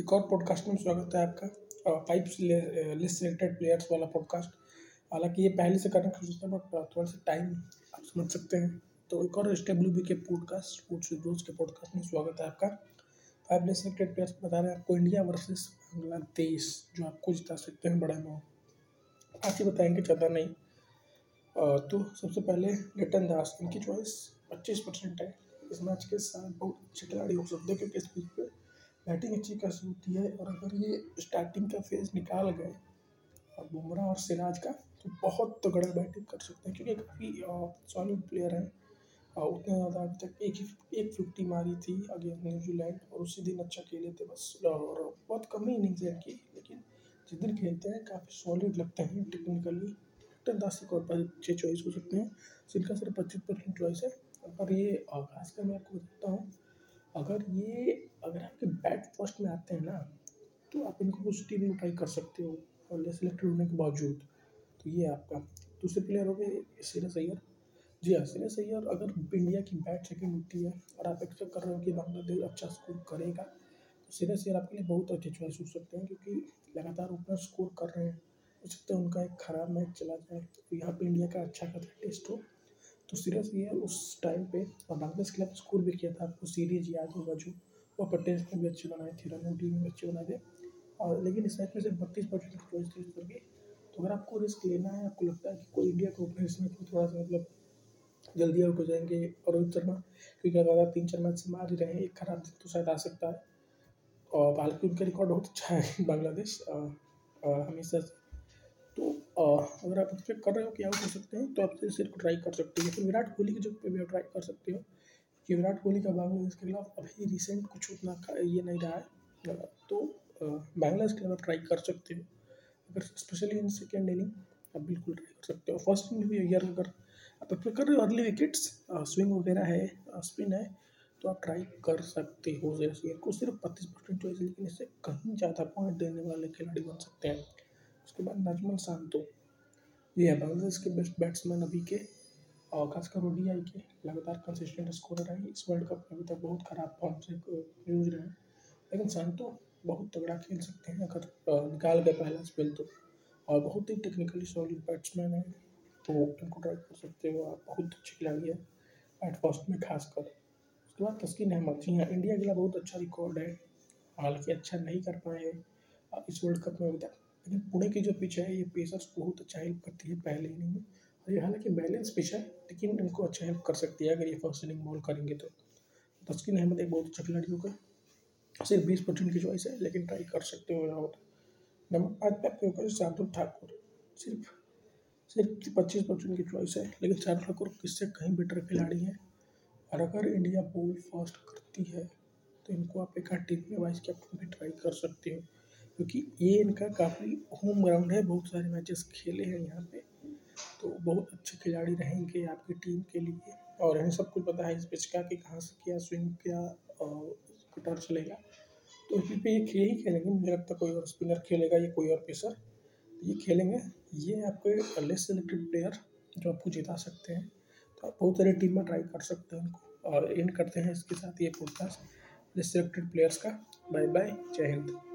एक और पॉडकास्ट में स्वागत है आपका। फाइव लिस्ट सिलेक्टेड प्लेयर्स वाला पॉडकास्ट हालाँकि ये पहले से करना कर सकते हैं बट थोड़ा सा टाइम आप समझ सकते हैं। तो एक और एस डब्ल्यू बी के पॉडकास्ट स्पोर्ट्स विद के पॉडकास्ट में स्वागत है आपका। फाइव लिस्ट सिलेक्टेड प्लेयर्स बता रहे हैं, आपको इंडिया वर्सेस बांग्लादेश जो आपको जिता सकते हैं बड़ा अमाउंट आज ही बताएँगे ज़्यादा नहीं। तो सबसे पहले लिटन दास इनकी चॉइस पच्चीस परसेंट है। इस मैच के साथ बहुत अच्छे खिलाड़ी हो सकते हैं, क्योंकि इस पिच पे बैटिंग अच्छी खासी होती है और अगर ये स्टार्टिंग का फ़ेज़ निकाल गए और बुमराह और सिराज का तो बहुत तगड़ा बैटिंग कर सकते हैं। क्योंकि काफ़ी सॉलिड प्लेयर हैं। और उतने ज़्यादा अभी तक एक ही, एक फिफ्टी मारी थी अगेंस्ट न्यूजीलैंड और उसी दिन अच्छा खेले थे बस। और बहुत कम ही इनिंग्स है इनकी, लेकिन जिस दिन खेलते हैं, काफ़ी सॉलिड लगते हैं टेक्निकली टेन दस एक और अच्छे चॉइस हो सकते हैं। जिनका सिर्फ़ पच्चीस परसेंट चॉइस है। अगर ये खासकर मैं आपको बताता हूँ अगर ये, अगर आपके बैट फ़र्स्ट में आते हैं ना तो आप इनको उस टीम में ट्राई कर सकते हो, और सिलेक्टेड होने के बावजूद तो ये आपका। दूसरे प्लेयर हो गए सीरस अय्यर जी हाँ सीरस अय्यर अगर इंडिया की बैट सेकंड होती है, और आप एक्सपेक्ट कर रहे हो कि बांग्लादेश अच्छा स्कोर करेगा तो सीरस अय्यर आपके लिए बहुत अच्छे चॉइस हो सकते हैं, क्योंकि लगातार ओपनर स्कोर कर रहे हैं। हो सकता है उनका एक ख़राब मैच चला जाए तो यहाँ पर इंडिया का अच्छा खासा टेस्ट हो। तो सीरियसली है, उस टाइम पे और बांग्लादेश के स्कोर भी किया था, आपको सीरीज़ याद होगा जो, वो पर में भी अच्छे बनाए थे रन टीम में अच्छे बनाए थे। और लेकिन इस मैच में सिर्फ़ बत्तीस परसेंट चॉइस थी करके तो अगर आपको रिस्क लेना है, आपको लगता है कि कोई इंडिया को इसमें तो थोड़ा सा मतलब जल्दी आउट हो जाएँगे और रोहित शर्मा, क्योंकि अगर तीन चार मैच से मार ही रहे हैं, एक खराब दिन तो शायद आ सकता है। और हालाँकि उनका रिकॉर्ड बहुत अच्छा है बांग्लादेश हमेशा तो अगर आप एक्सपेक्ट कर रहे हो कि हो सकते हैं तो आप सिर्फ़ ट्राई कर सकते हो। फिर विराट कोहली की जगह पर भी आप ट्राई कर सकते हो कि विराट कोहली का बांग्लादेश के खिलाफ अभी रिसेंट कुछ उतना ये नहीं रहा है। तो बांग्लादेश के खिलाफ आप ट्राई कर सकते हो। अगर स्पेशली इन सेकेंड इनिंग आप बिल्कुल ट्राई कर सकते हो। फ़र्स्ट इनिंग भी यार अगर आप एक्सपेक्ट कर रहे हो अर्ली विकेट्स स्विंग वगैरह है स्पिन है तो आप ट्राई कर सकते हो। जैसे को सिर्फ़ पच्चीस परसेंट चॉइस लेकिन इससे कहीं ज़्यादा पॉइंट देने वाले खिलाड़ी बन सकते हैं। उसके बाद नजमल शांतो ये है बांग्लादेश के बेस्ट बैट्समैन अभी के, और खासकर ओ के, लगातार कंसिस्टेंट स्कोरर है इस वर्ल्ड कप में अभी तक बहुत ख़राब फॉर्म से यूज़ रहे। हैं लेकिन शांतो बहुत तगड़ा खेल सकते हैं, अगर निकाल गए पहला स्पेल तो। और बहुत ही टेक्निकली सॉलिड बैट्समैन है। तो उनको ट्राई कर सकते हो आप। बहुत अच्छे खिलाड़ी है बैट फ़र्स्ट में खासकर। उसके बाद तस्किन अहमद जी हाँ। इंडिया के लिए बहुत अच्छा रिकॉर्ड है। हालाँकि अच्छा नहीं कर पाए इस वर्ल्ड कप में अभी तक लेकिन पुणे की जो पिच है, ये पेसर्स बहुत अच्छा हेल्प करती है पहले इनिंग में। और ये हालाँकि बैलेंस पिच है, लेकिन इनको अच्छा हेल्प कर सकती है अगर ये फ़र्स्ट इनिंग बॉल करेंगे तो। तस्किन अहमद एक बहुत अच्छा खिलाड़ी होगा। सिर्फ़ बीस परसेंट की चॉइस है, लेकिन ट्राई कर सकते हो पर नंबर पाँच पे आपके ऊपर शार्दुल ठाकुर। सिर्फ़ सिर्फ़ पच्चीस परसेंट की चॉइस है, लेकिन शार्दुल ठाकुर किससे कहीं बेटर खिलाड़ी है? और अगर इंडिया बॉल फास्ट करती है तो इनको आप एक टीम में वाइस कैप्टन भी ट्राई कर सकते हो। क्योंकि ये इनका काफ़ी होम ग्राउंड है, बहुत सारे मैचेस खेले हैं यहाँ पे। तो बहुत अच्छे खिलाड़ी रहेंगे आपकी टीम के लिए। और इन्हें सब कुछ पता है इस पिच का कि कहाँ से क्या स्विंग क्या कटर चलेगा। तो इसी पे ये खेल ही खेलेंगे, मुझे लगता है कोई और स्पिनर खेलेगा या कोई और पेसर ये खेलेंगे। ये आपके लेस सेलेक्टेड प्लेयर जो आपको जिता सकते हैं। तो आप बहुत सारी टीम में ट्राई कर सकते हैं उनको। और एंड करते हैं इसके साथ ये पॉडकास्ट लेस सेलेक्टेड प्लेयर्स का। बाय बाय जय हिंद।